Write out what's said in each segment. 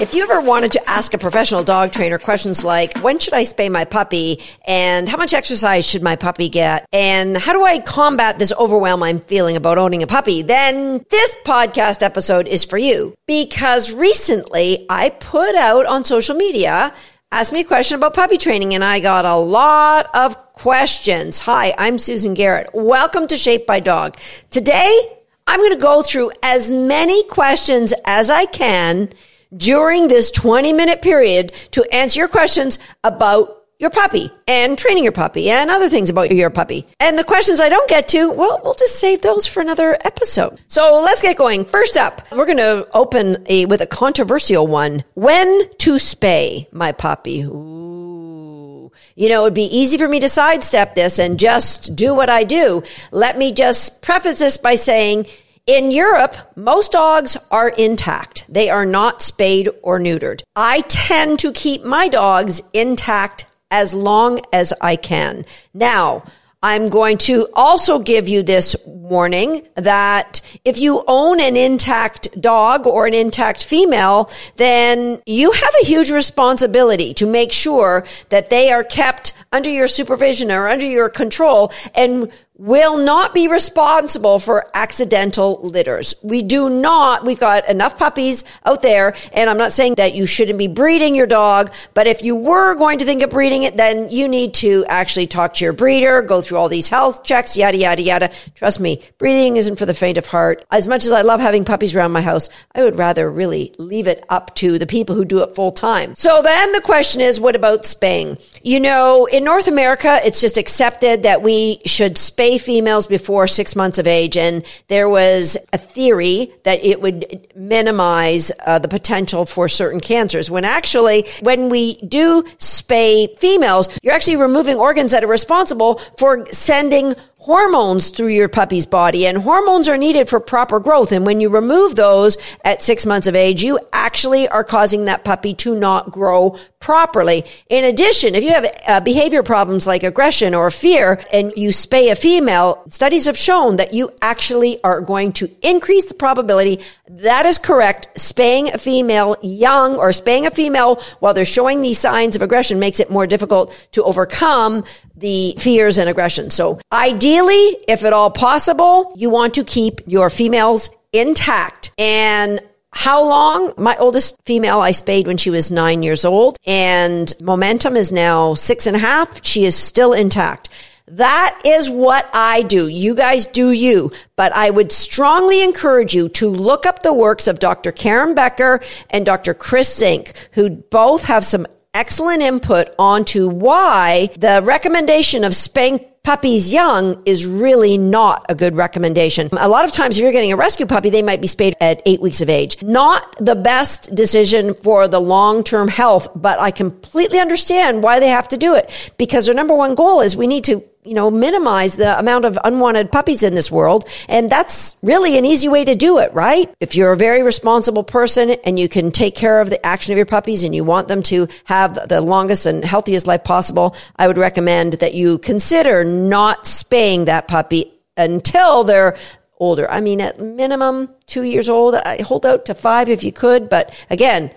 If you ever wanted to ask a professional dog trainer questions like, when should I spay my puppy? And how much exercise should my puppy get? And how do I combat this overwhelm I'm feeling about owning a puppy? Then this podcast episode is for you because recently I put out on social media asked me a question about puppy training and I got a lot of questions. Hi, I'm Susan Garrett. Welcome to Shaped by Dog. Today, I'm going to go through as many questions as I can during this 20 minute period to answer your questions about your puppy and training your puppy and other things about your puppy. And the questions I don't get to, well, we'll just save those for another episode. So let's get going. First up, we're going to open a, with a controversial one. When to spay my puppy? Ooh. You know, it would be easy for me to sidestep this and just do what I do. Let me just preface this by saying in Europe, most dogs are intact. They are not spayed or neutered. I tend to keep my dogs intact as long as I can. Now, I'm going to also give you this warning that if you own an intact dog or an intact female, then you have a huge responsibility to make sure that they are kept under your supervision or under your control and will not be responsible for accidental litters. We do not, we've got enough puppies out there, and I'm not saying that you shouldn't be breeding your dog, but if you were going to think of breeding it, then you need to actually talk to your breeder, go through all these health checks, yada, yada, yada. Trust me, breeding isn't for the faint of heart. As much as I love having puppies around my house, I would rather really leave it up to the people who do it full time. So then the question is, what about spaying? You know, in North America, it's just accepted that we should spay females before six months of age, and there was a theory that it would minimize uh, the potential for certain cancers. When actually, when we do spay females, you're actually removing organs that are responsible for sending hormones through your puppy's body and hormones are needed for proper growth. And when you remove those at six months of age, you actually are causing that puppy to not grow properly. In addition, if you have uh, behavior problems like aggression or fear and you spay a female, studies have shown that you actually are going to increase the probability that is correct. Spaying a female young or spaying a female while they're showing these signs of aggression makes it more difficult to overcome the fears and aggression. So ideally, if at all possible, you want to keep your females intact. And how long? My oldest female I spayed when she was nine years old and momentum is now six and a half. She is still intact. That is what I do. You guys do you. But I would strongly encourage you to look up the works of Dr. Karen Becker and Dr. Chris Zink, who both have some excellent input onto why the recommendation of spank puppies young is really not a good recommendation. A lot of times if you're getting a rescue puppy, they might be spayed at eight weeks of age. Not the best decision for the long-term health, but I completely understand why they have to do it because their number one goal is we need to you know, minimize the amount of unwanted puppies in this world. And that's really an easy way to do it, right? If you're a very responsible person and you can take care of the action of your puppies and you want them to have the longest and healthiest life possible, I would recommend that you consider not spaying that puppy until they're older. I mean, at minimum two years old. I hold out to five if you could, but again,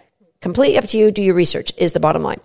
Completely up to you. Do your research is the bottom line.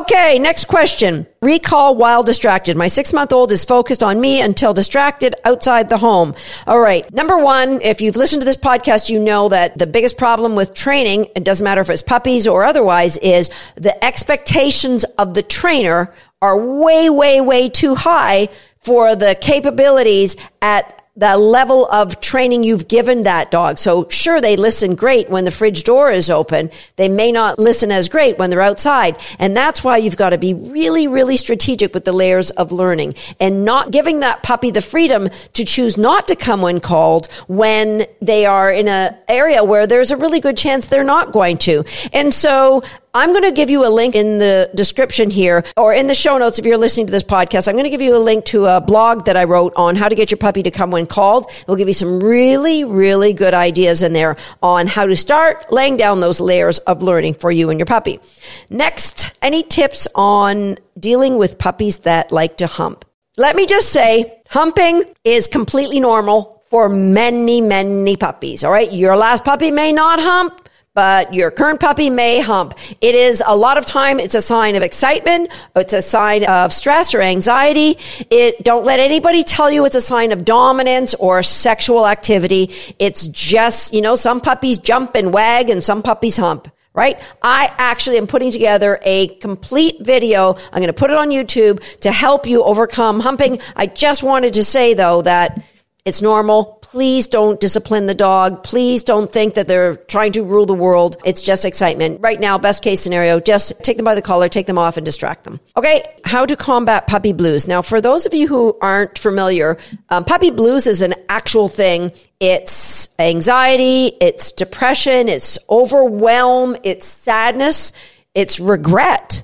Okay, next question. Recall while distracted. My six month old is focused on me until distracted outside the home. All right. Number one, if you've listened to this podcast, you know that the biggest problem with training, it doesn't matter if it's puppies or otherwise, is the expectations of the trainer are way, way, way too high for the capabilities at the level of training you've given that dog. So sure, they listen great when the fridge door is open. They may not listen as great when they're outside. And that's why you've got to be really, really strategic with the layers of learning and not giving that puppy the freedom to choose not to come when called when they are in an area where there's a really good chance they're not going to. And so I'm going to give you a link in the description here or in the show notes if you're listening to this podcast. I'm going to give you a link to a blog that I wrote on how to get your puppy to come when called. It will give you some really, really good ideas in there on how to start laying down those layers of learning for you and your puppy. Next, any tips on dealing with puppies that like to hump? Let me just say, humping is completely normal for many, many puppies. All right. Your last puppy may not hump but your current puppy may hump. It is a lot of time. It's a sign of excitement. It's a sign of stress or anxiety. It don't let anybody tell you it's a sign of dominance or sexual activity. It's just, you know, some puppies jump and wag and some puppies hump right? I actually am putting together a complete video. I'm going to put it on YouTube to help you overcome humping. I just wanted to say though that it's normal. Please don't discipline the dog. Please don't think that they're trying to rule the world. It's just excitement. Right now, best case scenario, just take them by the collar, take them off and distract them. Okay. How to combat puppy blues. Now, for those of you who aren't familiar, um, puppy blues is an actual thing. It's anxiety. It's depression. It's overwhelm. It's sadness. It's regret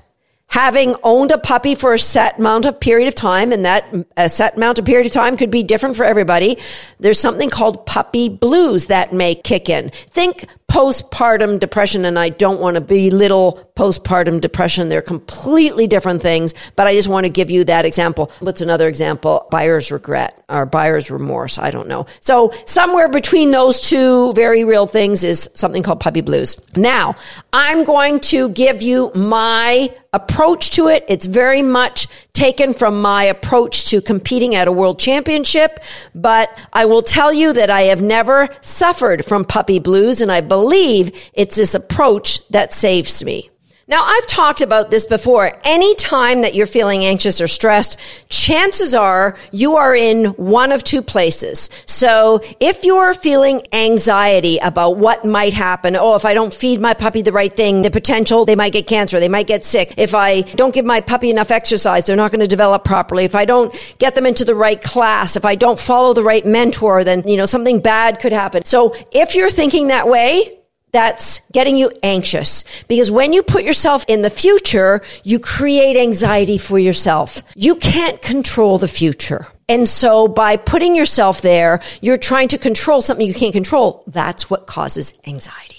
having owned a puppy for a set amount of period of time, and that a set amount of period of time could be different for everybody, there's something called puppy blues that may kick in. Think postpartum depression, and I don't want to belittle postpartum depression. They're completely different things, but I just want to give you that example. What's another example? Buyer's regret or buyer's remorse. I don't know. So somewhere between those two very real things is something called puppy blues. Now, I'm going to give you my approach to it. It's very much taken from my approach to competing at a world championship, but I will tell you that I have never suffered from puppy blues and I believe it's this approach that saves me. Now, I've talked about this before. Any time that you're feeling anxious or stressed, chances are you are in one of two places. So if you're feeling anxiety about what might happen, oh, if I don't feed my puppy the right thing, the potential they might get cancer, they might get sick. If I don't give my puppy enough exercise, they're not going to develop properly. If I don't get them into the right class, if I don't follow the right mentor, then, you know, something bad could happen. So if you're thinking that way, that's getting you anxious because when you put yourself in the future, you create anxiety for yourself. You can't control the future. And so by putting yourself there, you're trying to control something you can't control. That's what causes anxiety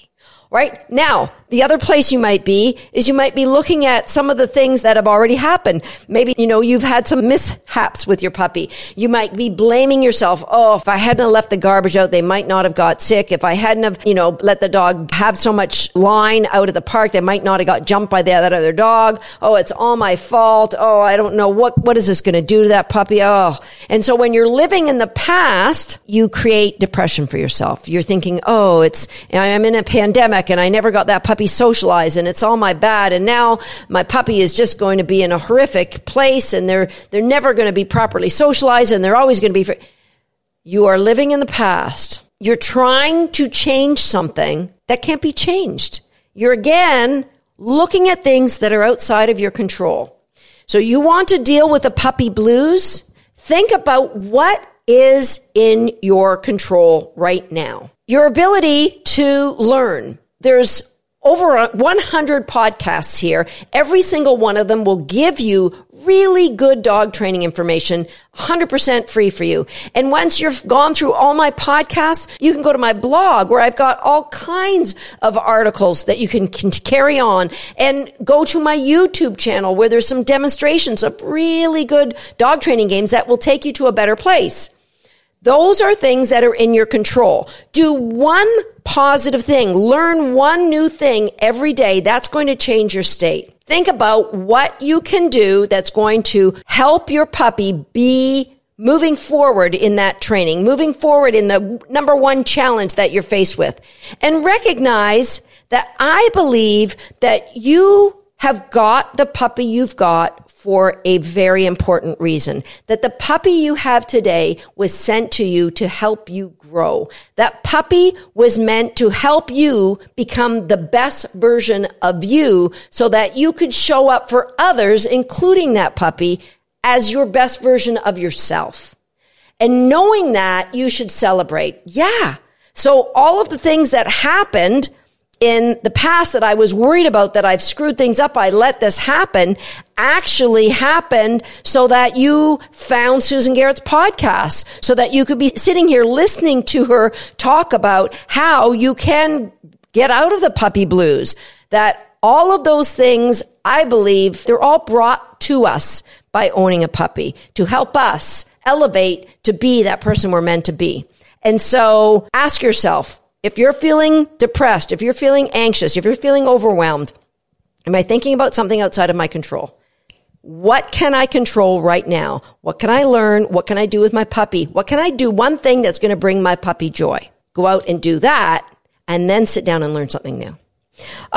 right? Now, the other place you might be is you might be looking at some of the things that have already happened. Maybe, you know, you've had some mishaps with your puppy. You might be blaming yourself. Oh, if I hadn't left the garbage out, they might not have got sick. If I hadn't have, you know, let the dog have so much line out of the park, they might not have got jumped by that other dog. Oh, it's all my fault. Oh, I don't know what, what is this going to do to that puppy? Oh. And so when you're living in the past, you create depression for yourself. You're thinking, oh, it's, I'm in a pandemic and I never got that puppy socialized and it's all my bad. And now my puppy is just going to be in a horrific place and they're, they're never going to be properly socialized and they're always going to be. You are living in the past. You're trying to change something that can't be changed. You're again looking at things that are outside of your control. So you want to deal with the puppy blues? Think about what is in your control right now. Your ability to learn, there's over 100 podcasts here. Every single one of them will give you really good dog training information, 100% free for you. And once you've gone through all my podcasts, you can go to my blog where I've got all kinds of articles that you can, carry on and go to my YouTube channel where there's some demonstrations of really good dog training games that will take you to a better place. Those are things that are in your control. Do one positive thing. Learn one new thing every day. That's going to change your state. Think about what you can do that's going to help your puppy be moving forward in that training, moving forward in the number one challenge that you're faced with. And recognize that I believe that you have got the puppy you've got for a very important reason. That the puppy you have today was sent to you to help you grow. That puppy was meant to help you become the best version of you so that you could show up for others, including that puppy, as your best version of yourself. And knowing that, you should celebrate. Yeah. So all of the things that happened in the past that I was worried about that I've screwed things up, I let this happen, actually happened so that you found Susan Garrett's podcast, so that you could be sitting here listening to her talk about how you can get out of the puppy blues. That all of those things, I believe, they're all brought to us by owning a puppy to help us elevate to be that person we're meant to be. And so ask yourself, if you're feeling depressed, if you're feeling anxious, if you're feeling overwhelmed, am I thinking about something outside of my control? What can I control right now? What can I learn? What can I do with my puppy? What can I do? One thing that's going to bring my puppy joy. Go out and do that and then sit down and learn something new.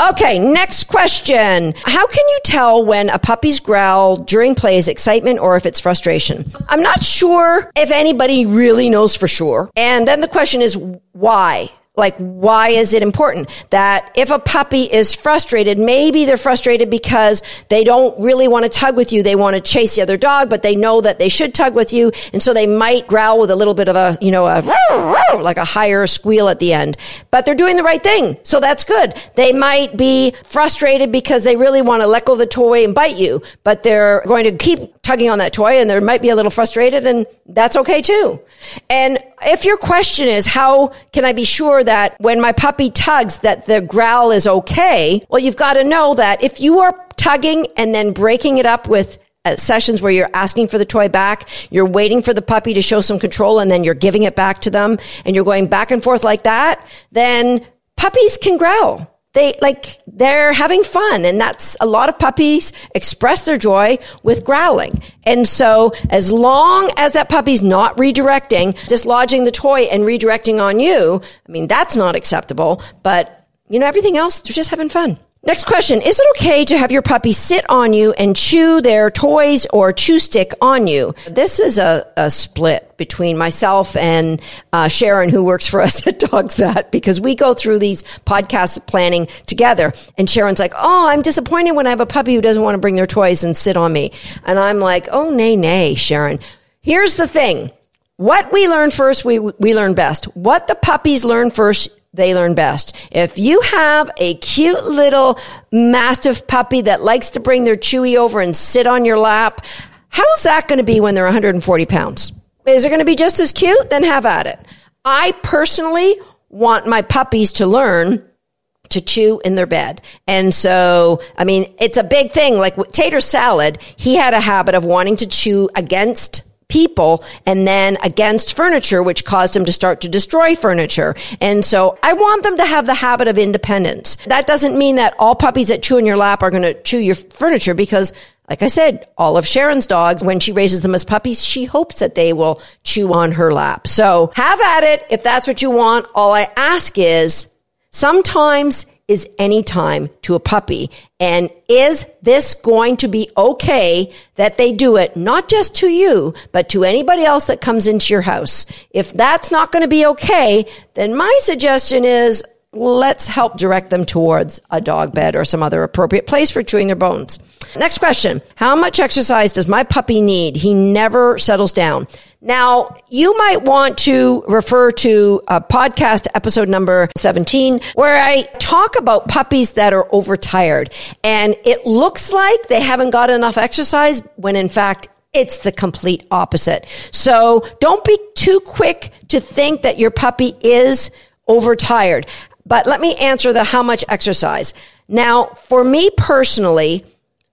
Okay, next question. How can you tell when a puppy's growl during play is excitement or if it's frustration? I'm not sure if anybody really knows for sure. And then the question is why? Like, why is it important that if a puppy is frustrated, maybe they're frustrated because they don't really want to tug with you. They want to chase the other dog, but they know that they should tug with you. And so they might growl with a little bit of a, you know, a, like a higher squeal at the end, but they're doing the right thing. So that's good. They might be frustrated because they really want to let go of the toy and bite you, but they're going to keep tugging on that toy and they might be a little frustrated and that's okay too. And if your question is, how can I be sure that when my puppy tugs that the growl is okay? Well, you've got to know that if you are tugging and then breaking it up with uh, sessions where you're asking for the toy back, you're waiting for the puppy to show some control and then you're giving it back to them and you're going back and forth like that, then puppies can growl they like they're having fun and that's a lot of puppies express their joy with growling. And so as long as that puppy's not redirecting dislodging the toy and redirecting on you i mean that's not acceptable but you know everything else they're just having fun Next question. Is it okay to have your puppy sit on you and chew their toys or chew stick on you? This is a, a split between myself and uh, Sharon, who works for us at Dogs That, because we go through these podcast planning together. And Sharon's like, Oh, I'm disappointed when I have a puppy who doesn't want to bring their toys and sit on me. And I'm like, Oh, nay, nay, Sharon. Here's the thing. What we learn first, we, we learn best. What the puppies learn first, they learn best. If you have a cute little mastiff puppy that likes to bring their chewy over and sit on your lap, how's that going to be when they're 140 pounds? Is it going to be just as cute? Then have at it. I personally want my puppies to learn to chew in their bed. And so, I mean, it's a big thing. Like tater salad, he had a habit of wanting to chew against people and then against furniture, which caused him to start to destroy furniture. And so I want them to have the habit of independence. That doesn't mean that all puppies that chew in your lap are going to chew your furniture because like I said, all of Sharon's dogs, when she raises them as puppies, she hopes that they will chew on her lap. So have at it if that's what you want. All I ask is sometimes is any time to a puppy. And is this going to be okay that they do it, not just to you, but to anybody else that comes into your house? If that's not going to be okay, then my suggestion is let's help direct them towards a dog bed or some other appropriate place for chewing their bones. Next question. How much exercise does my puppy need? He never settles down. Now, you might want to refer to a podcast episode number 17 where I talk about puppies that are overtired and it looks like they haven't got enough exercise when in fact it's the complete opposite. So don't be too quick to think that your puppy is overtired. But let me answer the how much exercise. Now, for me personally,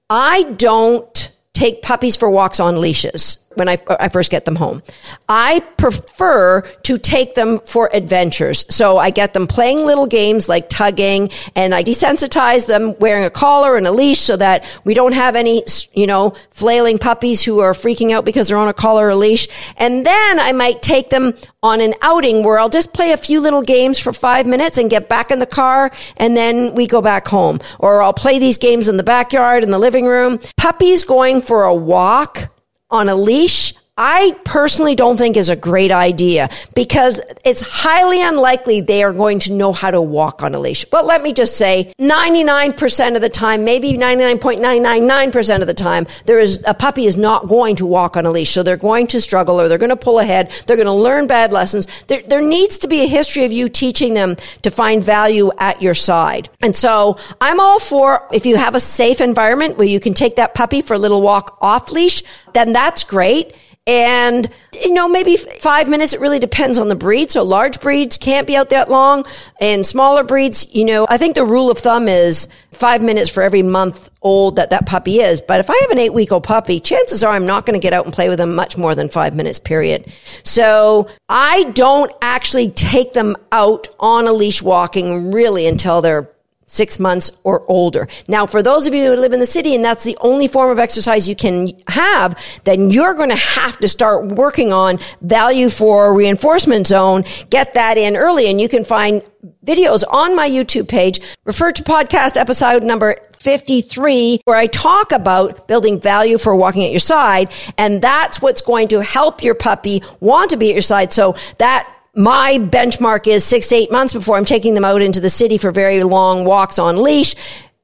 I don't take puppies for walks on leashes when I, I first get them home. I prefer to take them for adventures. So I get them playing little games like tugging and I desensitize them wearing a collar and a leash so that we don't have any, you know, flailing puppies who are freaking out because they're on a collar or leash. And then I might take them on an outing where I'll just play a few little games for five minutes and get back in the car and then we go back home. Or I'll play these games in the backyard, in the living room. Puppies going for a walk on a leash, I personally don't think is a great idea because it's highly unlikely they are going to know how to walk on a leash. But let me just say 99% of the time, maybe 99.999% of the time, there is a puppy is not going to walk on a leash. So they're going to struggle or they're going to pull ahead. They're going to learn bad lessons. There, there needs to be a history of you teaching them to find value at your side. And so I'm all for if you have a safe environment where you can take that puppy for a little walk off leash, then that's great. And, you know, maybe five minutes, it really depends on the breed. So large breeds can't be out that long and smaller breeds, you know, I think the rule of thumb is five minutes for every month old that that puppy is. But if I have an eight week old puppy, chances are I'm not going to get out and play with them much more than five minutes period. So I don't actually take them out on a leash walking really until they're six months or older. Now, for those of you who live in the city and that's the only form of exercise you can have, then you're going to have to start working on value for reinforcement zone. Get that in early and you can find videos on my YouTube page. Refer to podcast episode number 53 where I talk about building value for walking at your side. And that's what's going to help your puppy want to be at your side. So that my benchmark is six to eight months before I'm taking them out into the city for very long walks on leash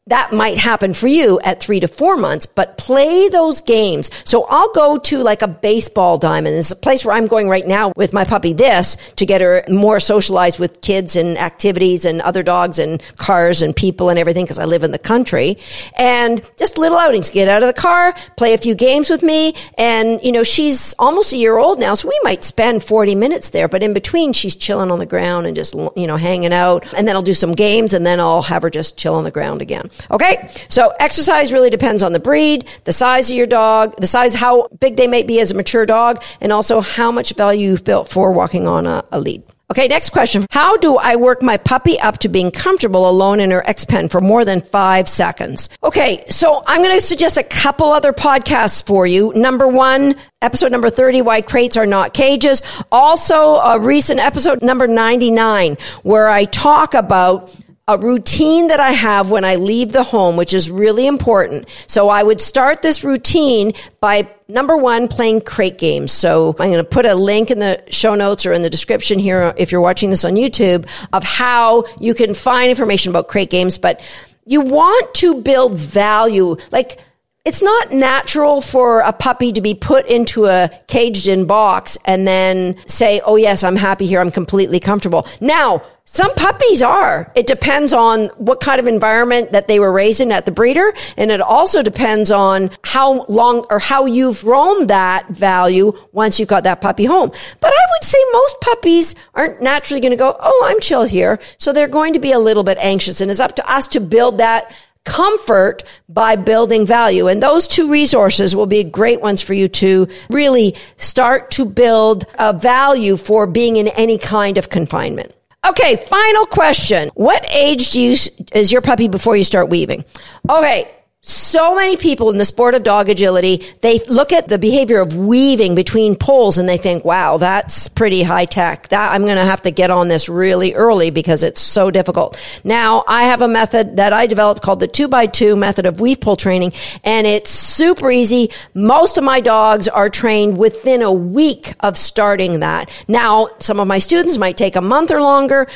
that might happen for you at three to four months, but play those games. So I'll go to like a baseball diamond. It's a place where I'm going right now with my puppy this to get her more socialized with kids and activities and other dogs and cars and people and everything because I live in the country and just little outings. Get out of the car, play a few games with me. And, you know, she's almost a year old now. So we might spend 40 minutes there, but in between she's chilling on the ground and just, you know, hanging out. And then I'll do some games and then I'll have her just chill on the ground again. Okay. So exercise really depends on the breed, the size of your dog, the size, how big they may be as a mature dog, and also how much value you've built for walking on a, a lead. Okay, next question. How do I work my puppy up to being comfortable alone in her X pen for more than five seconds? Okay, so I'm going to suggest a couple other podcasts for you. Number one, episode number 30, why crates are not cages. Also, a recent episode number 99, where I talk about a routine that I have when I leave the home, which is really important. So I would start this routine by number one, playing crate games. So I'm going to put a link in the show notes or in the description here if you're watching this on YouTube of how you can find information about crate games. But you want to build value. Like, it's not natural for a puppy to be put into a caged in box and then say, Oh, yes, I'm happy here. I'm completely comfortable. Now, some puppies are. It depends on what kind of environment that they were raised in at the breeder. And it also depends on how long or how you've grown that value once you've got that puppy home. But I would say most puppies aren't naturally going to go, Oh, I'm chill here. So they're going to be a little bit anxious and it's up to us to build that comfort by building value. And those two resources will be great ones for you to really start to build a value for being in any kind of confinement. Okay, final question. What age do you, is your puppy before you start weaving? Okay, so many people in the sport of dog agility, they look at the behavior of weaving between poles and they think, wow, that's pretty high tech. That I'm going to have to get on this really early because it's so difficult. Now I have a method that I developed called the two by two method of weave pole training and it's super easy. Most of my dogs are trained within a week of starting that. Now some of my students might take a month or longer.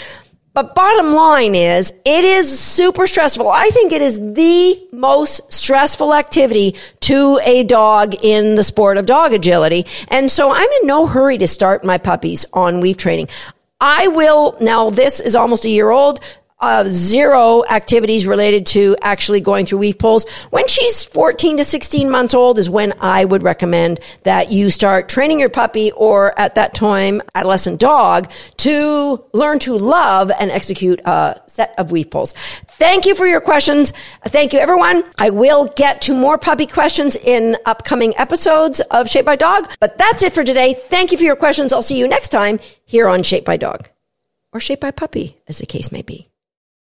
But bottom line is, it is super stressful. I think it is the most stressful activity to a dog in the sport of dog agility. And so I'm in no hurry to start my puppies on weave training. I will, now this is almost a year old uh, zero activities related to actually going through weave poles. When she's 14 to 16 months old is when I would recommend that you start training your puppy or at that time adolescent dog to learn to love and execute a set of weave poles. Thank you for your questions. Thank you everyone. I will get to more puppy questions in upcoming episodes of Shaped by Dog, but that's it for today. Thank you for your questions. I'll see you next time here on Shaped by Dog or Shape by Puppy as the case may be.